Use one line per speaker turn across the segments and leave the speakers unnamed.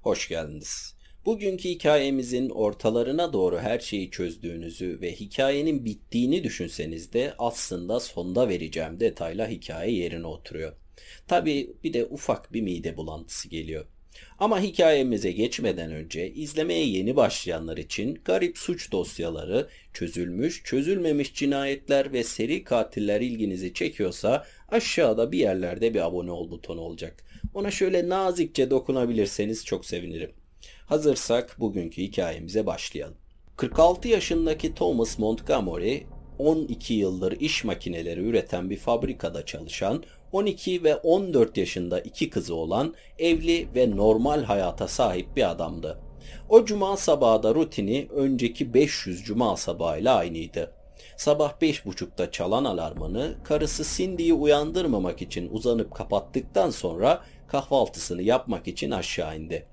Hoş geldiniz. Bugünkü hikayemizin ortalarına doğru her şeyi çözdüğünüzü ve hikayenin bittiğini düşünseniz de aslında sonda vereceğim detayla hikaye yerine oturuyor. Tabi bir de ufak bir mide bulantısı geliyor. Ama hikayemize geçmeden önce izlemeye yeni başlayanlar için garip suç dosyaları, çözülmüş, çözülmemiş cinayetler ve seri katiller ilginizi çekiyorsa aşağıda bir yerlerde bir abone ol butonu olacak. Ona şöyle nazikçe dokunabilirseniz çok sevinirim. Hazırsak bugünkü hikayemize başlayalım. 46 yaşındaki Thomas Montgomery 12 yıldır iş makineleri üreten bir fabrikada çalışan 12 ve 14 yaşında iki kızı olan evli ve normal hayata sahip bir adamdı. O cuma sabahı da rutini önceki 500 cuma sabahıyla aynıydı. Sabah 5.30'da çalan alarmını karısı Cindy'yi uyandırmamak için uzanıp kapattıktan sonra kahvaltısını yapmak için aşağı indi.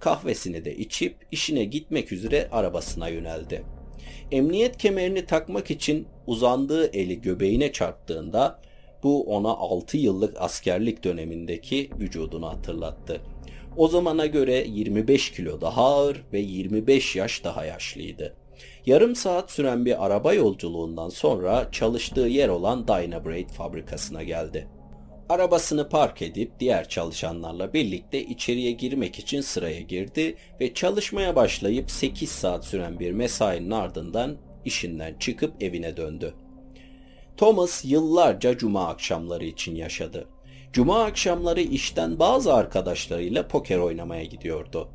Kahvesini de içip işine gitmek üzere arabasına yöneldi. Emniyet kemerini takmak için uzandığı eli göbeğine çarptığında bu ona 6 yıllık askerlik dönemindeki vücudunu hatırlattı. O zamana göre 25 kilo daha ağır ve 25 yaş daha yaşlıydı. Yarım saat süren bir araba yolculuğundan sonra çalıştığı yer olan Dynabrade fabrikasına geldi. Arabasını park edip diğer çalışanlarla birlikte içeriye girmek için sıraya girdi ve çalışmaya başlayıp 8 saat süren bir mesainin ardından işinden çıkıp evine döndü. Thomas yıllarca cuma akşamları için yaşadı. Cuma akşamları işten bazı arkadaşlarıyla poker oynamaya gidiyordu.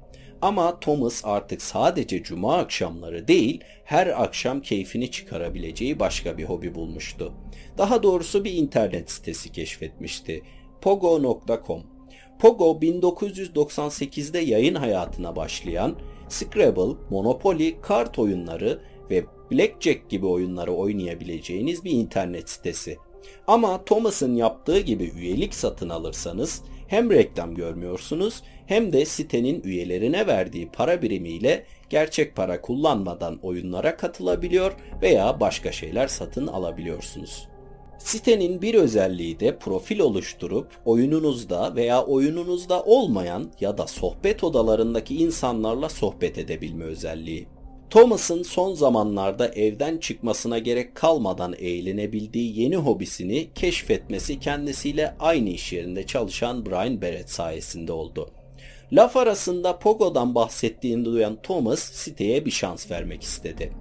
Ama Thomas artık sadece cuma akşamları değil, her akşam keyfini çıkarabileceği başka bir hobi bulmuştu. Daha doğrusu bir internet sitesi keşfetmişti. Pogo.com Pogo 1998'de yayın hayatına başlayan Scrabble, Monopoly, kart oyunları ve Blackjack gibi oyunları oynayabileceğiniz bir internet sitesi. Ama Thomas'ın yaptığı gibi üyelik satın alırsanız hem reklam görmüyorsunuz hem de sitenin üyelerine verdiği para birimiyle gerçek para kullanmadan oyunlara katılabiliyor veya başka şeyler satın alabiliyorsunuz. Sitenin bir özelliği de profil oluşturup oyununuzda veya oyununuzda olmayan ya da sohbet odalarındaki insanlarla sohbet edebilme özelliği. Thomas'ın son zamanlarda evden çıkmasına gerek kalmadan eğlenebildiği yeni hobisini keşfetmesi kendisiyle aynı iş yerinde çalışan Brian Barrett sayesinde oldu. Laf arasında Pogo'dan bahsettiğini duyan Thomas siteye bir şans vermek istedi.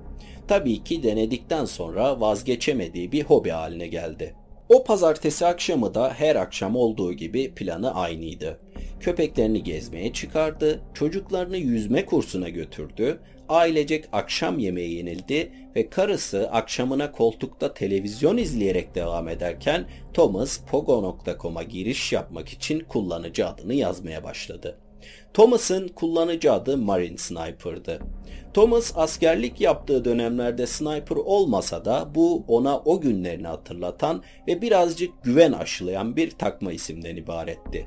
Tabii ki denedikten sonra vazgeçemediği bir hobi haline geldi. O pazartesi akşamı da her akşam olduğu gibi planı aynıydı. Köpeklerini gezmeye çıkardı, çocuklarını yüzme kursuna götürdü, ailecek akşam yemeği yenildi ve karısı akşamına koltukta televizyon izleyerek devam ederken Thomas Pogo.com'a giriş yapmak için kullanıcı adını yazmaya başladı. Thomas'ın kullanıcı adı Marine Sniper'dı. Thomas askerlik yaptığı dönemlerde sniper olmasa da bu ona o günlerini hatırlatan ve birazcık güven aşılayan bir takma isimden ibaretti.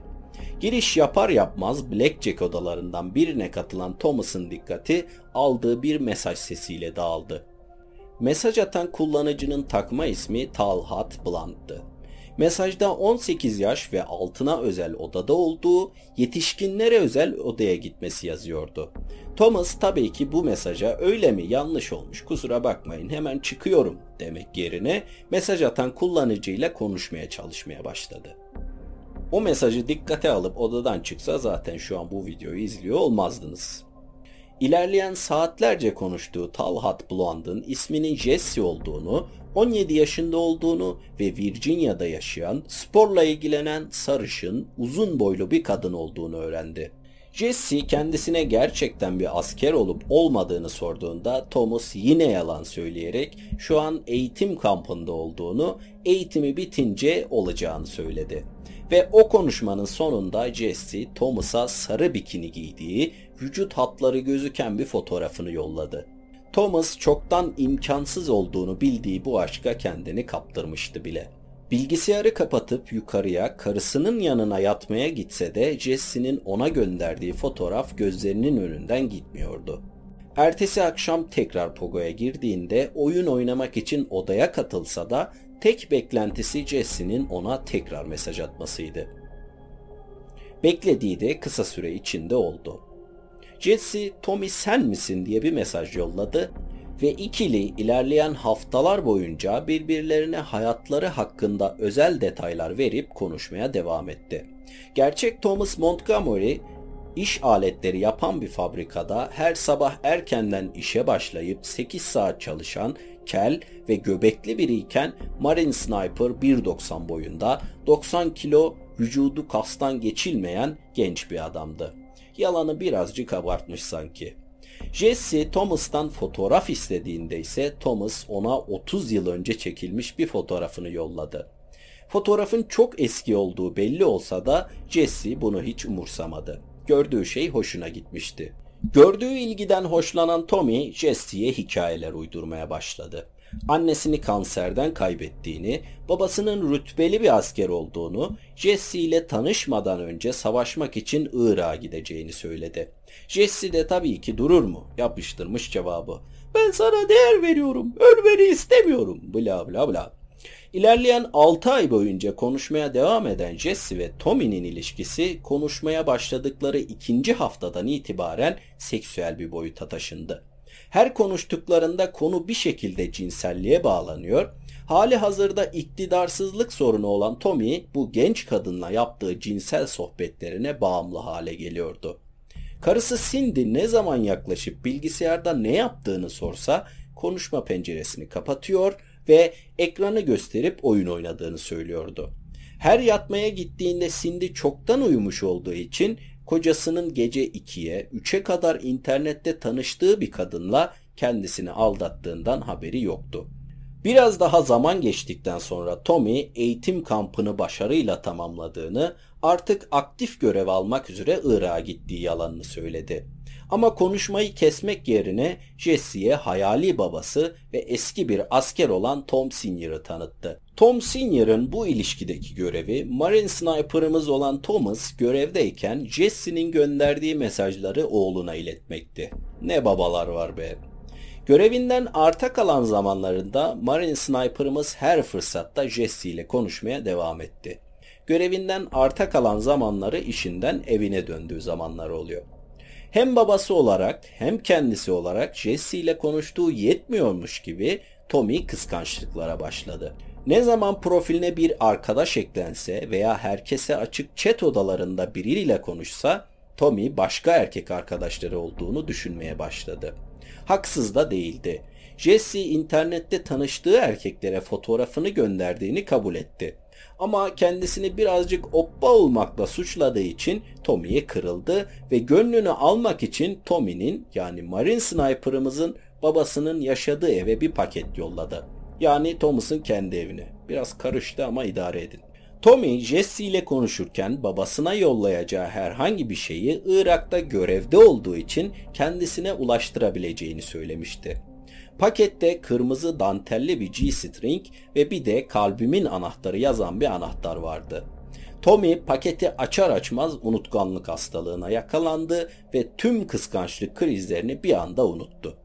Giriş yapar yapmaz Blackjack odalarından birine katılan Thomas'ın dikkati aldığı bir mesaj sesiyle dağıldı. Mesaj atan kullanıcının takma ismi Talhat Blunt'tı. Mesajda 18 yaş ve altına özel odada olduğu, yetişkinlere özel odaya gitmesi yazıyordu. Thomas tabii ki bu mesaja öyle mi yanlış olmuş kusura bakmayın hemen çıkıyorum demek yerine mesaj atan kullanıcıyla konuşmaya çalışmaya başladı. O mesajı dikkate alıp odadan çıksa zaten şu an bu videoyu izliyor olmazdınız. İlerleyen saatlerce konuştuğu Talhat Blonde'ın isminin Jesse olduğunu, 17 yaşında olduğunu ve Virginia'da yaşayan, sporla ilgilenen, sarışın, uzun boylu bir kadın olduğunu öğrendi. Jesse kendisine gerçekten bir asker olup olmadığını sorduğunda Thomas yine yalan söyleyerek şu an eğitim kampında olduğunu, eğitimi bitince olacağını söyledi. Ve o konuşmanın sonunda Jesse Thomas'a sarı bikini giydiği, vücut hatları gözüken bir fotoğrafını yolladı. Thomas çoktan imkansız olduğunu bildiği bu aşka kendini kaptırmıştı bile. Bilgisayarı kapatıp yukarıya karısının yanına yatmaya gitse de Jesse'nin ona gönderdiği fotoğraf gözlerinin önünden gitmiyordu. Ertesi akşam tekrar Pogo'ya girdiğinde oyun oynamak için odaya katılsa da tek beklentisi Jesse'nin ona tekrar mesaj atmasıydı. Beklediği de kısa süre içinde oldu. Jesse, Tommy sen misin diye bir mesaj yolladı ve ikili ilerleyen haftalar boyunca birbirlerine hayatları hakkında özel detaylar verip konuşmaya devam etti. Gerçek Thomas Montgomery iş aletleri yapan bir fabrikada her sabah erkenden işe başlayıp 8 saat çalışan kel ve göbekli biriyken Marine Sniper 1.90 boyunda 90 kilo vücudu kastan geçilmeyen genç bir adamdı. Yalanı birazcık abartmış sanki. Jesse Thomas'tan fotoğraf istediğinde ise Thomas ona 30 yıl önce çekilmiş bir fotoğrafını yolladı. Fotoğrafın çok eski olduğu belli olsa da Jesse bunu hiç umursamadı. Gördüğü şey hoşuna gitmişti. Gördüğü ilgiden hoşlanan Tommy Jesse'ye hikayeler uydurmaya başladı. Annesini kanserden kaybettiğini, babasının rütbeli bir asker olduğunu, Jesse ile tanışmadan önce savaşmak için Irak'a gideceğini söyledi. Jesse de tabii ki durur mu? Yapıştırmış cevabı. Ben sana değer veriyorum, ölmeni istemiyorum, bla bla bla. İlerleyen 6 ay boyunca konuşmaya devam eden Jesse ve Tommy'nin ilişkisi konuşmaya başladıkları ikinci haftadan itibaren seksüel bir boyuta taşındı. Her konuştuklarında konu bir şekilde cinselliğe bağlanıyor. Hali hazırda iktidarsızlık sorunu olan Tommy bu genç kadınla yaptığı cinsel sohbetlerine bağımlı hale geliyordu. Karısı Cindy ne zaman yaklaşıp bilgisayarda ne yaptığını sorsa konuşma penceresini kapatıyor ve ekranı gösterip oyun oynadığını söylüyordu. Her yatmaya gittiğinde Cindy çoktan uyumuş olduğu için kocasının gece 2'ye 3'e kadar internette tanıştığı bir kadınla kendisini aldattığından haberi yoktu. Biraz daha zaman geçtikten sonra Tommy eğitim kampını başarıyla tamamladığını, artık aktif görev almak üzere Irak'a gittiği yalanını söyledi. Ama konuşmayı kesmek yerine Jesse'ye hayali babası ve eski bir asker olan Tom Senior'ı tanıttı. Tom Senior'ın bu ilişkideki görevi Marine Sniper'ımız olan Thomas görevdeyken Jesse'nin gönderdiği mesajları oğluna iletmekti. Ne babalar var be. Görevinden arta kalan zamanlarında Marine Sniper'ımız her fırsatta Jesse ile konuşmaya devam etti. Görevinden arta kalan zamanları işinden evine döndüğü zamanlar oluyor. Hem babası olarak hem kendisi olarak Jesse ile konuştuğu yetmiyormuş gibi Tommy kıskançlıklara başladı. Ne zaman profiline bir arkadaş eklense veya herkese açık chat odalarında biriyle konuşsa Tommy başka erkek arkadaşları olduğunu düşünmeye başladı. Haksız da değildi. Jesse internette tanıştığı erkeklere fotoğrafını gönderdiğini kabul etti. Ama kendisini birazcık oppa olmakla suçladığı için Tommy'ye kırıldı ve gönlünü almak için Tommy'nin yani Marine Sniper'ımızın babasının yaşadığı eve bir paket yolladı. Yani Thomas'ın kendi evine. Biraz karıştı ama idare edin. Tommy Jesse ile konuşurken babasına yollayacağı herhangi bir şeyi Irak'ta görevde olduğu için kendisine ulaştırabileceğini söylemişti. Pakette kırmızı dantelli bir G-string ve bir de kalbimin anahtarı yazan bir anahtar vardı. Tommy paketi açar açmaz unutkanlık hastalığına yakalandı ve tüm kıskançlık krizlerini bir anda unuttu.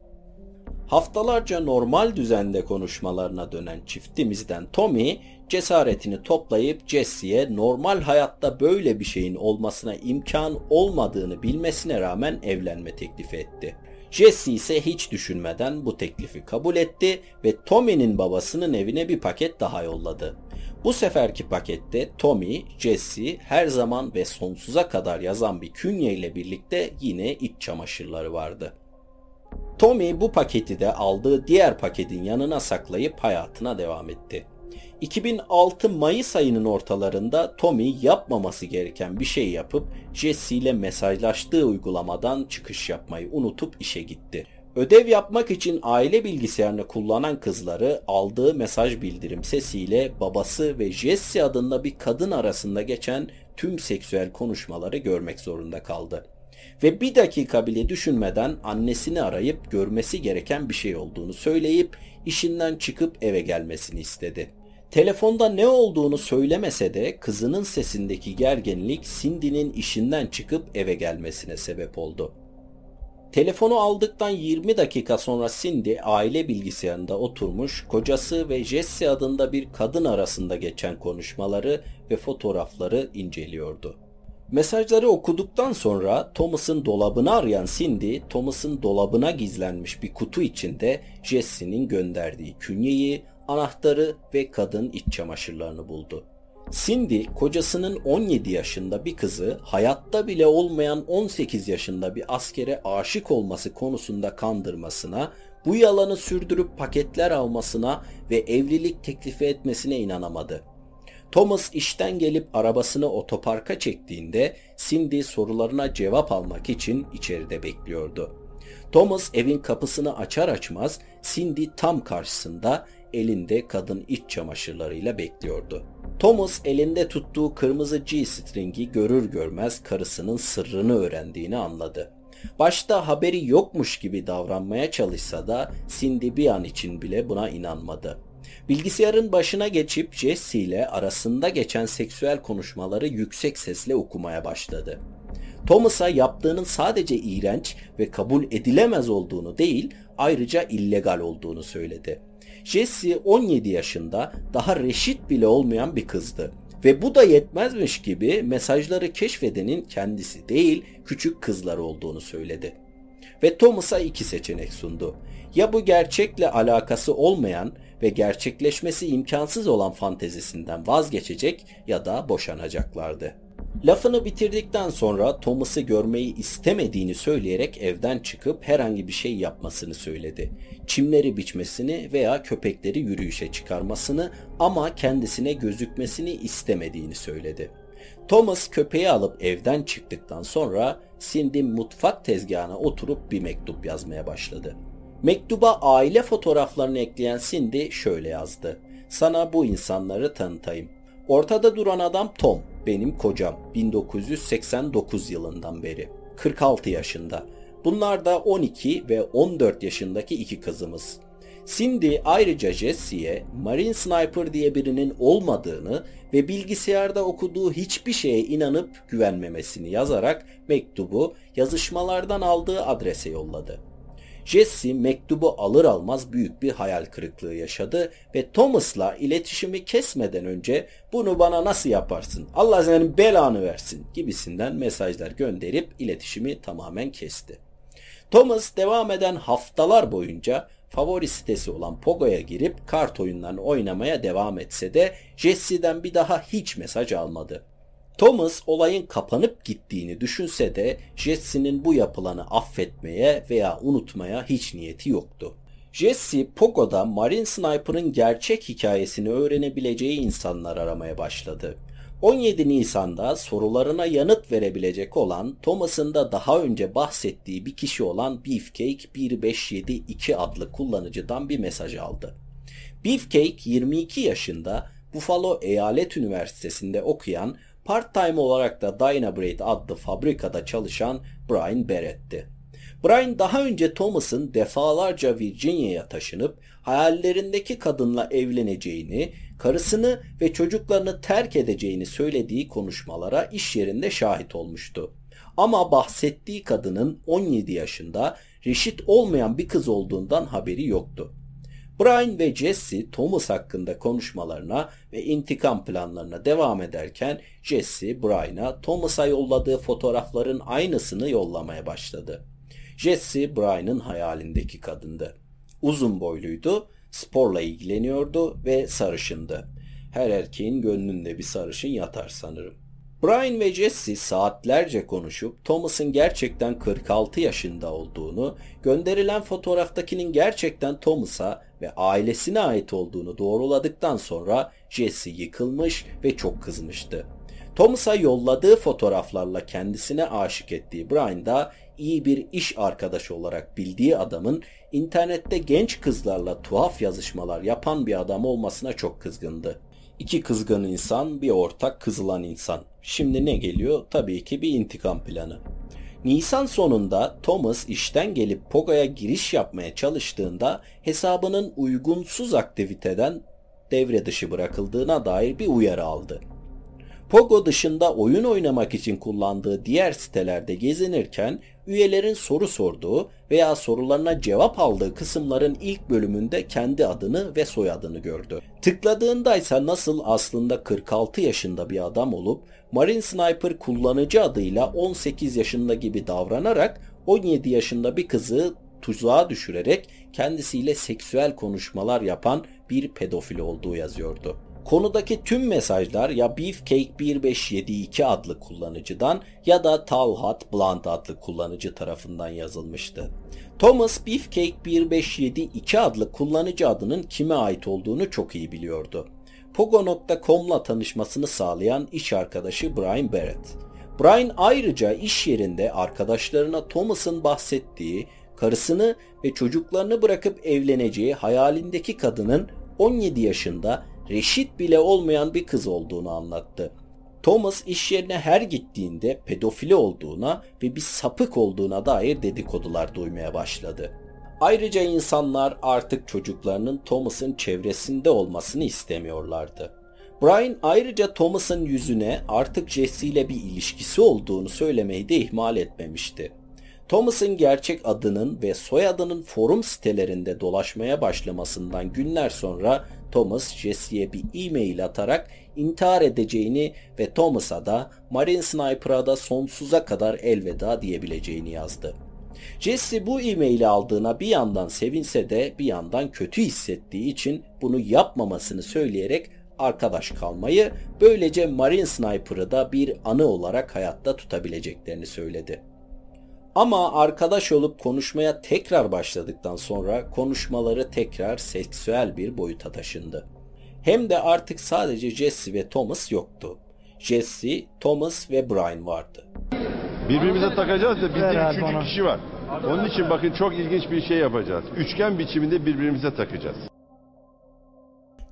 Haftalarca normal düzende konuşmalarına dönen çiftimizden Tommy cesaretini toplayıp Jesse'ye normal hayatta böyle bir şeyin olmasına imkan olmadığını bilmesine rağmen evlenme teklifi etti. Jesse ise hiç düşünmeden bu teklifi kabul etti ve Tommy'nin babasının evine bir paket daha yolladı. Bu seferki pakette Tommy, Jesse her zaman ve sonsuza kadar yazan bir künye ile birlikte yine iç çamaşırları vardı. Tommy bu paketi de aldığı diğer paketin yanına saklayıp hayatına devam etti. 2006 Mayıs ayının ortalarında Tommy yapmaması gereken bir şey yapıp Jesse ile mesajlaştığı uygulamadan çıkış yapmayı unutup işe gitti. Ödev yapmak için aile bilgisayarını kullanan kızları aldığı mesaj bildirim sesiyle babası ve Jesse adında bir kadın arasında geçen tüm seksüel konuşmaları görmek zorunda kaldı. Ve bir dakika bile düşünmeden annesini arayıp görmesi gereken bir şey olduğunu söyleyip işinden çıkıp eve gelmesini istedi. Telefonda ne olduğunu söylemese de kızının sesindeki gerginlik Cindy'nin işinden çıkıp eve gelmesine sebep oldu. Telefonu aldıktan 20 dakika sonra Cindy aile bilgisayarında oturmuş kocası ve Jesse adında bir kadın arasında geçen konuşmaları ve fotoğrafları inceliyordu. Mesajları okuduktan sonra Thomas'ın dolabını arayan Cindy, Thomas'ın dolabına gizlenmiş bir kutu içinde Jesse'nin gönderdiği künyeyi, anahtarı ve kadın iç çamaşırlarını buldu. Cindy kocasının 17 yaşında bir kızı hayatta bile olmayan 18 yaşında bir askere aşık olması konusunda kandırmasına, bu yalanı sürdürüp paketler almasına ve evlilik teklifi etmesine inanamadı. Thomas işten gelip arabasını otoparka çektiğinde Cindy sorularına cevap almak için içeride bekliyordu. Thomas evin kapısını açar açmaz Cindy tam karşısında elinde kadın iç çamaşırlarıyla bekliyordu. Thomas elinde tuttuğu kırmızı G-string'i görür görmez karısının sırrını öğrendiğini anladı. Başta haberi yokmuş gibi davranmaya çalışsa da Cindy bir an için bile buna inanmadı. Bilgisayarın başına geçip Jesse ile arasında geçen seksüel konuşmaları yüksek sesle okumaya başladı. Thomas'a yaptığının sadece iğrenç ve kabul edilemez olduğunu değil, ayrıca illegal olduğunu söyledi. Jesse 17 yaşında daha reşit bile olmayan bir kızdı. Ve bu da yetmezmiş gibi mesajları keşfedenin kendisi değil küçük kızlar olduğunu söyledi. Ve Thomas'a iki seçenek sundu. Ya bu gerçekle alakası olmayan ve gerçekleşmesi imkansız olan fantezisinden vazgeçecek ya da boşanacaklardı. Lafını bitirdikten sonra Thomas'ı görmeyi istemediğini söyleyerek evden çıkıp herhangi bir şey yapmasını söyledi. Çimleri biçmesini veya köpekleri yürüyüşe çıkarmasını ama kendisine gözükmesini istemediğini söyledi. Thomas köpeği alıp evden çıktıktan sonra Cindy mutfak tezgahına oturup bir mektup yazmaya başladı. Mektuba aile fotoğraflarını ekleyen Cindy şöyle yazdı. Sana bu insanları tanıtayım. Ortada duran adam Tom, benim kocam 1989 yılından beri. 46 yaşında. Bunlar da 12 ve 14 yaşındaki iki kızımız. Cindy ayrıca Jesse'ye Marine Sniper diye birinin olmadığını ve bilgisayarda okuduğu hiçbir şeye inanıp güvenmemesini yazarak mektubu yazışmalardan aldığı adrese yolladı. Jesse mektubu alır almaz büyük bir hayal kırıklığı yaşadı ve Thomas'la iletişimi kesmeden önce bunu bana nasıl yaparsın Allah senin belanı versin gibisinden mesajlar gönderip iletişimi tamamen kesti. Thomas devam eden haftalar boyunca favori sitesi olan Pogo'ya girip kart oyunlarını oynamaya devam etse de Jesse'den bir daha hiç mesaj almadı. Thomas olayın kapanıp gittiğini düşünse de Jesse'nin bu yapılanı affetmeye veya unutmaya hiç niyeti yoktu. Jesse Pogo'da Marine Sniper'ın gerçek hikayesini öğrenebileceği insanlar aramaya başladı. 17 Nisan'da sorularına yanıt verebilecek olan Thomas'ın da daha önce bahsettiği bir kişi olan Beefcake 1572 adlı kullanıcıdan bir mesaj aldı. Beefcake 22 yaşında Buffalo Eyalet Üniversitesi'nde okuyan part-time olarak da Dynabrade adlı fabrikada çalışan Brian Barrett'ti. Brian daha önce Thomas'ın defalarca Virginia'ya taşınıp hayallerindeki kadınla evleneceğini, karısını ve çocuklarını terk edeceğini söylediği konuşmalara iş yerinde şahit olmuştu. Ama bahsettiği kadının 17 yaşında reşit olmayan bir kız olduğundan haberi yoktu. Brian ve Jesse Thomas hakkında konuşmalarına ve intikam planlarına devam ederken Jesse Brian'a Thomas'a yolladığı fotoğrafların aynısını yollamaya başladı. Jesse Brian'ın hayalindeki kadındı. Uzun boyluydu, sporla ilgileniyordu ve sarışındı. Her erkeğin gönlünde bir sarışın yatar sanırım. Brian ve Jesse saatlerce konuşup Thomas'ın gerçekten 46 yaşında olduğunu, gönderilen fotoğraftakinin gerçekten Thomas'a ve ailesine ait olduğunu doğruladıktan sonra Jesse yıkılmış ve çok kızmıştı. Thomas'a yolladığı fotoğraflarla kendisine aşık ettiği Brian da iyi bir iş arkadaşı olarak bildiği adamın internette genç kızlarla tuhaf yazışmalar yapan bir adam olmasına çok kızgındı. İki kızgın insan, bir ortak kızılan insan. Şimdi ne geliyor? Tabii ki bir intikam planı. Nisan sonunda Thomas işten gelip Pogo'ya giriş yapmaya çalıştığında hesabının uygunsuz aktiviteden devre dışı bırakıldığına dair bir uyarı aldı. Pogo dışında oyun oynamak için kullandığı diğer sitelerde gezinirken üyelerin soru sorduğu veya sorularına cevap aldığı kısımların ilk bölümünde kendi adını ve soyadını gördü. Tıkladığında ise nasıl aslında 46 yaşında bir adam olup Marine Sniper kullanıcı adıyla 18 yaşında gibi davranarak 17 yaşında bir kızı tuzağa düşürerek kendisiyle seksüel konuşmalar yapan bir pedofil olduğu yazıyordu. Konudaki tüm mesajlar ya Beefcake1572 adlı kullanıcıdan ya da Talhat Blunt adlı kullanıcı tarafından yazılmıştı. Thomas Beefcake1572 adlı kullanıcı adının kime ait olduğunu çok iyi biliyordu. Pogo.com'la tanışmasını sağlayan iş arkadaşı Brian Barrett. Brian ayrıca iş yerinde arkadaşlarına Thomas'ın bahsettiği karısını ve çocuklarını bırakıp evleneceği hayalindeki kadının 17 yaşında reşit bile olmayan bir kız olduğunu anlattı. Thomas iş yerine her gittiğinde pedofili olduğuna ve bir sapık olduğuna dair dedikodular duymaya başladı. Ayrıca insanlar artık çocuklarının Thomas'ın çevresinde olmasını istemiyorlardı. Brian ayrıca Thomas'ın yüzüne artık Jesse ile bir ilişkisi olduğunu söylemeyi de ihmal etmemişti. Thomas'ın gerçek adının ve soyadının forum sitelerinde dolaşmaya başlamasından günler sonra Thomas Jesse'ye bir e-mail atarak intihar edeceğini ve Thomas'a da Marine Sniper'a da sonsuza kadar elveda diyebileceğini yazdı. Jesse bu e-maili aldığına bir yandan sevinse de bir yandan kötü hissettiği için bunu yapmamasını söyleyerek arkadaş kalmayı böylece Marine Sniper'ı da bir anı olarak hayatta tutabileceklerini söyledi. Ama arkadaş olup konuşmaya tekrar başladıktan sonra konuşmaları tekrar seksüel bir boyuta taşındı. Hem de artık sadece Jesse ve Thomas yoktu. Jesse, Thomas ve Brian vardı.
Birbirimize takacağız da bizde
abi
üçüncü kişi var. Onun için bakın çok ilginç bir şey yapacağız. Üçgen biçiminde birbirimize takacağız.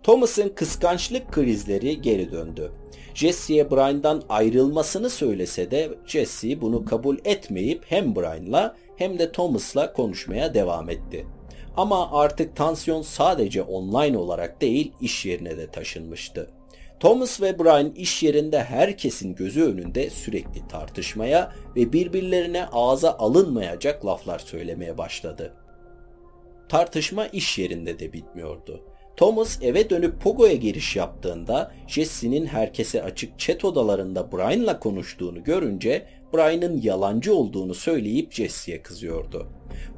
Thomas'ın kıskançlık krizleri geri döndü. Jesse'ye Brian'dan ayrılmasını söylese de Jesse bunu kabul etmeyip hem Brian'la hem de Thomas'la konuşmaya devam etti. Ama artık tansiyon sadece online olarak değil iş yerine de taşınmıştı. Thomas ve Brian iş yerinde herkesin gözü önünde sürekli tartışmaya ve birbirlerine ağza alınmayacak laflar söylemeye başladı. Tartışma iş yerinde de bitmiyordu. Thomas eve dönüp Pogo'ya giriş yaptığında Jesse'nin herkese açık chat odalarında Brian'la konuştuğunu görünce Brian'ın yalancı olduğunu söyleyip Jesse'ye kızıyordu.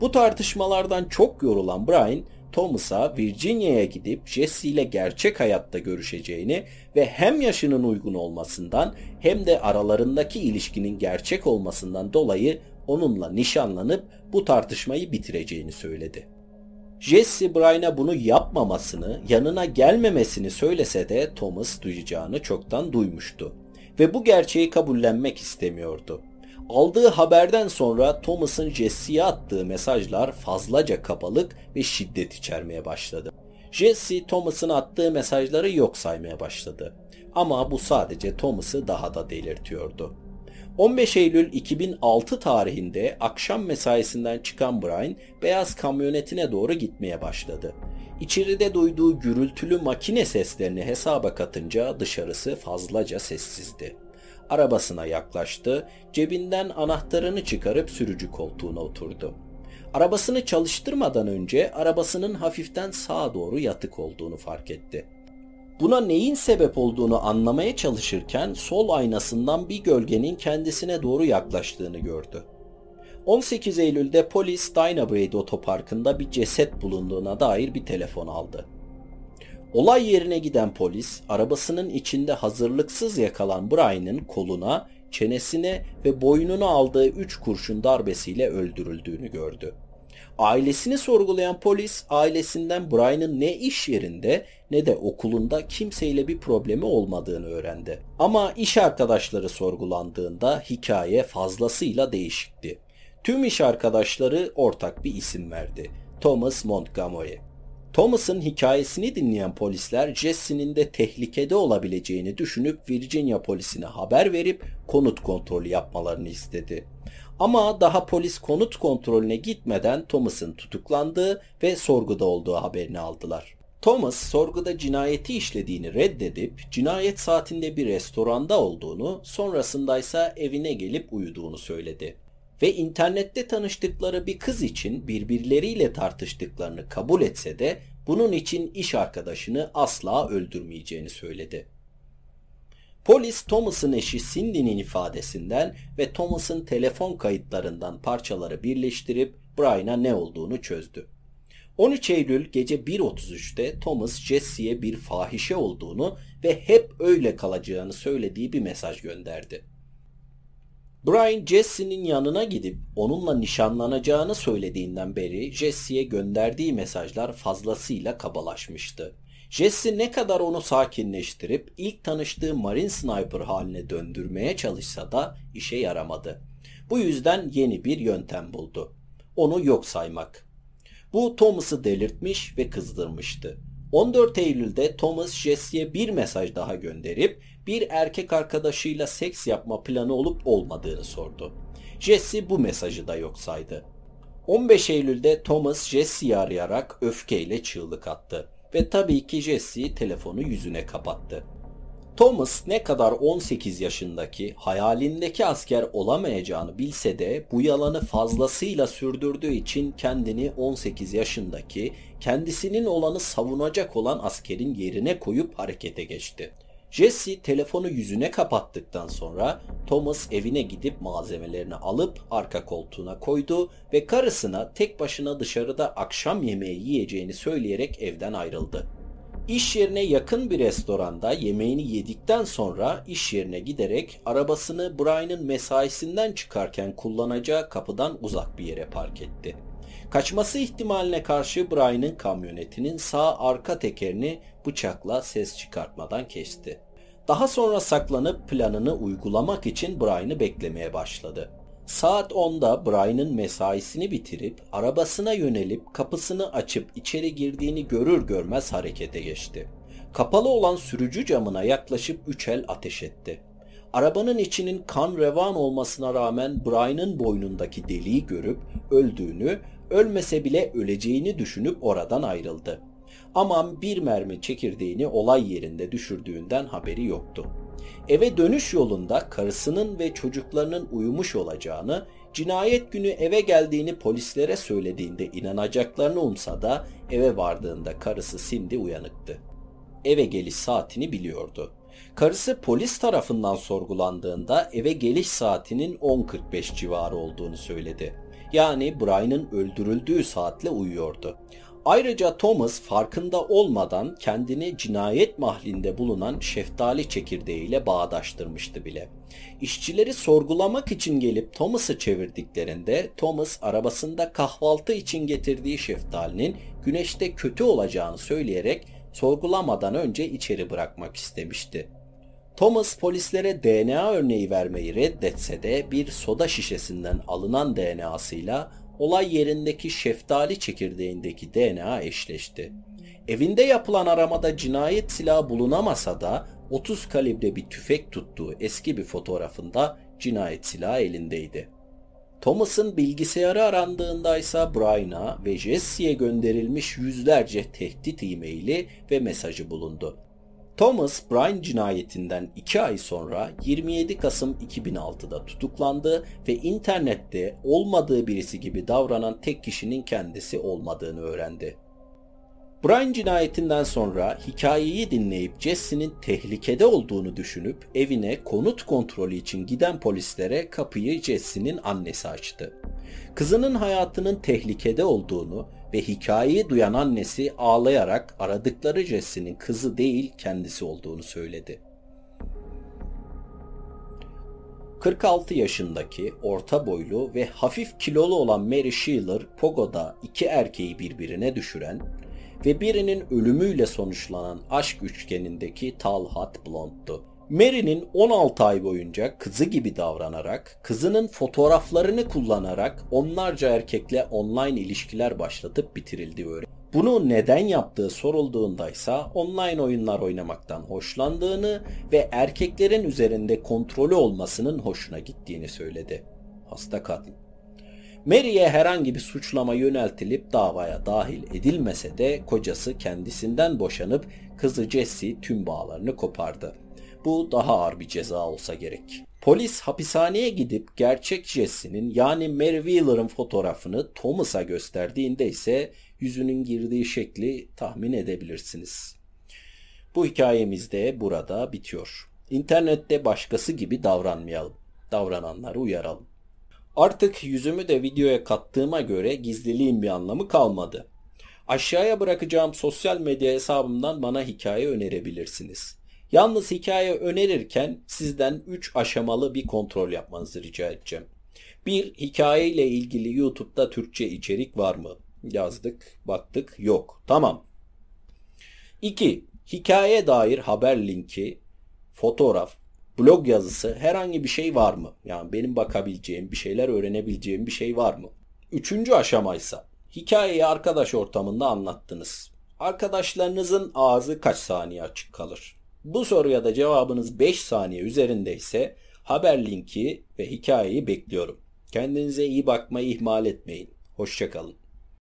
Bu tartışmalardan çok yorulan Brian, Thomas'a Virginia'ya gidip Jesse ile gerçek hayatta görüşeceğini ve hem yaşının uygun olmasından hem de aralarındaki ilişkinin gerçek olmasından dolayı onunla nişanlanıp bu tartışmayı bitireceğini söyledi. Jesse Brian'a bunu yapmamasını, yanına gelmemesini söylese de Thomas duyacağını çoktan duymuştu ve bu gerçeği kabullenmek istemiyordu. Aldığı haberden sonra Thomas'ın Jesse'ye attığı mesajlar fazlaca kabalık ve şiddet içermeye başladı. Jesse Thomas'ın attığı mesajları yok saymaya başladı. Ama bu sadece Thomas'ı daha da delirtiyordu. 15 Eylül 2006 tarihinde akşam mesaisinden çıkan Brian beyaz kamyonetine doğru gitmeye başladı. İçeride duyduğu gürültülü makine seslerini hesaba katınca dışarısı fazlaca sessizdi. Arabasına yaklaştı, cebinden anahtarını çıkarıp sürücü koltuğuna oturdu. Arabasını çalıştırmadan önce arabasının hafiften sağa doğru yatık olduğunu fark etti. Buna neyin sebep olduğunu anlamaya çalışırken sol aynasından bir gölgenin kendisine doğru yaklaştığını gördü. 18 Eylül'de polis Dynabrade otoparkında bir ceset bulunduğuna dair bir telefon aldı. Olay yerine giden polis arabasının içinde hazırlıksız yakalan Brian'ın koluna, çenesine ve boynuna aldığı 3 kurşun darbesiyle öldürüldüğünü gördü. Ailesini sorgulayan polis ailesinden Brian'ın ne iş yerinde ne de okulunda kimseyle bir problemi olmadığını öğrendi. Ama iş arkadaşları sorgulandığında hikaye fazlasıyla değişikti. Tüm iş arkadaşları ortak bir isim verdi. Thomas Montgomery. Thomas'ın hikayesini dinleyen polisler Jesse'nin de tehlikede olabileceğini düşünüp Virginia polisine haber verip konut kontrolü yapmalarını istedi. Ama daha polis konut kontrolüne gitmeden Thomas'ın tutuklandığı ve sorguda olduğu haberini aldılar. Thomas sorguda cinayeti işlediğini reddedip cinayet saatinde bir restoranda olduğunu, sonrasında ise evine gelip uyuduğunu söyledi. Ve internette tanıştıkları bir kız için birbirleriyle tartıştıklarını kabul etse de bunun için iş arkadaşını asla öldürmeyeceğini söyledi. Polis Thomas'ın eşi Cindy'nin ifadesinden ve Thomas'ın telefon kayıtlarından parçaları birleştirip Brian'a ne olduğunu çözdü. 13 Eylül gece 1.33'te Thomas Jesse'ye bir fahişe olduğunu ve hep öyle kalacağını söylediği bir mesaj gönderdi. Brian Jesse'nin yanına gidip onunla nişanlanacağını söylediğinden beri Jesse'ye gönderdiği mesajlar fazlasıyla kabalaşmıştı. Jesse ne kadar onu sakinleştirip ilk tanıştığı Marine Sniper haline döndürmeye çalışsa da işe yaramadı. Bu yüzden yeni bir yöntem buldu. Onu yok saymak. Bu Thomas'ı delirtmiş ve kızdırmıştı. 14 Eylül'de Thomas Jesse'ye bir mesaj daha gönderip bir erkek arkadaşıyla seks yapma planı olup olmadığını sordu. Jesse bu mesajı da yok saydı. 15 Eylül'de Thomas Jesse'yi arayarak öfkeyle çığlık attı ve tabii ki Jesse telefonu yüzüne kapattı. Thomas ne kadar 18 yaşındaki hayalindeki asker olamayacağını bilse de bu yalanı fazlasıyla sürdürdüğü için kendini 18 yaşındaki kendisinin olanı savunacak olan askerin yerine koyup harekete geçti. Jesse telefonu yüzüne kapattıktan sonra Thomas evine gidip malzemelerini alıp arka koltuğuna koydu ve karısına tek başına dışarıda akşam yemeği yiyeceğini söyleyerek evden ayrıldı. İş yerine yakın bir restoranda yemeğini yedikten sonra iş yerine giderek arabasını Brian'ın mesaisinden çıkarken kullanacağı kapıdan uzak bir yere park etti. Kaçması ihtimaline karşı Brian'ın kamyonetinin sağ arka tekerini bıçakla ses çıkartmadan kesti. Daha sonra saklanıp planını uygulamak için Brian'ı beklemeye başladı. Saat 10'da Brian'ın mesaisini bitirip arabasına yönelip kapısını açıp içeri girdiğini görür görmez harekete geçti. Kapalı olan sürücü camına yaklaşıp üç el ateş etti. Arabanın içinin kan revan olmasına rağmen Brian'ın boynundaki deliği görüp öldüğünü, ölmese bile öleceğini düşünüp oradan ayrıldı. Aman bir mermi çekirdeğini olay yerinde düşürdüğünden haberi yoktu. Eve dönüş yolunda karısının ve çocuklarının uyumuş olacağını, cinayet günü eve geldiğini polislere söylediğinde inanacaklarını umsa da eve vardığında karısı Cindy uyanıktı. Eve geliş saatini biliyordu. Karısı polis tarafından sorgulandığında eve geliş saatinin 10.45 civarı olduğunu söyledi. Yani Brian'ın öldürüldüğü saatle uyuyordu. Ayrıca Thomas farkında olmadan kendini cinayet mahlinde bulunan şeftali çekirdeğiyle bağdaştırmıştı bile. İşçileri sorgulamak için gelip Thomas'ı çevirdiklerinde Thomas arabasında kahvaltı için getirdiği şeftalinin güneşte kötü olacağını söyleyerek sorgulamadan önce içeri bırakmak istemişti. Thomas polislere DNA örneği vermeyi reddetse de bir soda şişesinden alınan DNA'sıyla olay yerindeki şeftali çekirdeğindeki DNA eşleşti. Evinde yapılan aramada cinayet silahı bulunamasa da 30 kalibre bir tüfek tuttuğu eski bir fotoğrafında cinayet silahı elindeydi. Thomas'ın bilgisayarı arandığında ise Brian'a ve Jesse'ye gönderilmiş yüzlerce tehdit e-maili ve mesajı bulundu. Thomas Bryan cinayetinden 2 ay sonra 27 Kasım 2006'da tutuklandı ve internette olmadığı birisi gibi davranan tek kişinin kendisi olmadığını öğrendi. Bryan cinayetinden sonra hikayeyi dinleyip Jesse'nin tehlikede olduğunu düşünüp evine konut kontrolü için giden polislere kapıyı Jesse'nin annesi açtı. Kızının hayatının tehlikede olduğunu ve hikayeyi duyan annesi ağlayarak aradıkları Jesse'nin kızı değil kendisi olduğunu söyledi. 46 yaşındaki orta boylu ve hafif kilolu olan Mary Sheeler Pogo'da iki erkeği birbirine düşüren ve birinin ölümüyle sonuçlanan aşk üçgenindeki Talhat Blond'tu. Mary'nin 16 ay boyunca kızı gibi davranarak, kızının fotoğraflarını kullanarak onlarca erkekle online ilişkiler başlatıp bitirildiği öğrenildi. Bunu neden yaptığı sorulduğunda ise online oyunlar oynamaktan hoşlandığını ve erkeklerin üzerinde kontrolü olmasının hoşuna gittiğini söyledi. Hasta kadın. Mary'e herhangi bir suçlama yöneltilip davaya dahil edilmese de kocası kendisinden boşanıp kızı Jessie tüm bağlarını kopardı. Bu daha ağır bir ceza olsa gerek. Polis hapishaneye gidip gerçek Jesse'nin yani Mary Wheeler'ın fotoğrafını Thomas'a gösterdiğinde ise yüzünün girdiği şekli tahmin edebilirsiniz. Bu hikayemiz de burada bitiyor. İnternette başkası gibi davranmayalım. Davrananları uyaralım. Artık yüzümü de videoya kattığıma göre gizliliğin bir anlamı kalmadı. Aşağıya bırakacağım sosyal medya hesabımdan bana hikaye önerebilirsiniz. Yalnız hikaye önerirken sizden 3 aşamalı bir kontrol yapmanızı rica edeceğim. 1. Hikaye ile ilgili YouTube'da Türkçe içerik var mı? Yazdık, baktık, yok. Tamam. 2. Hikaye dair haber linki, fotoğraf, blog yazısı herhangi bir şey var mı? Yani benim bakabileceğim, bir şeyler öğrenebileceğim bir şey var mı? Üçüncü aşamaysa hikayeyi arkadaş ortamında anlattınız. Arkadaşlarınızın ağzı kaç saniye açık kalır? Bu soruya da cevabınız 5 saniye üzerindeyse haber linki ve hikayeyi bekliyorum. Kendinize iyi bakmayı ihmal etmeyin. Hoşçakalın.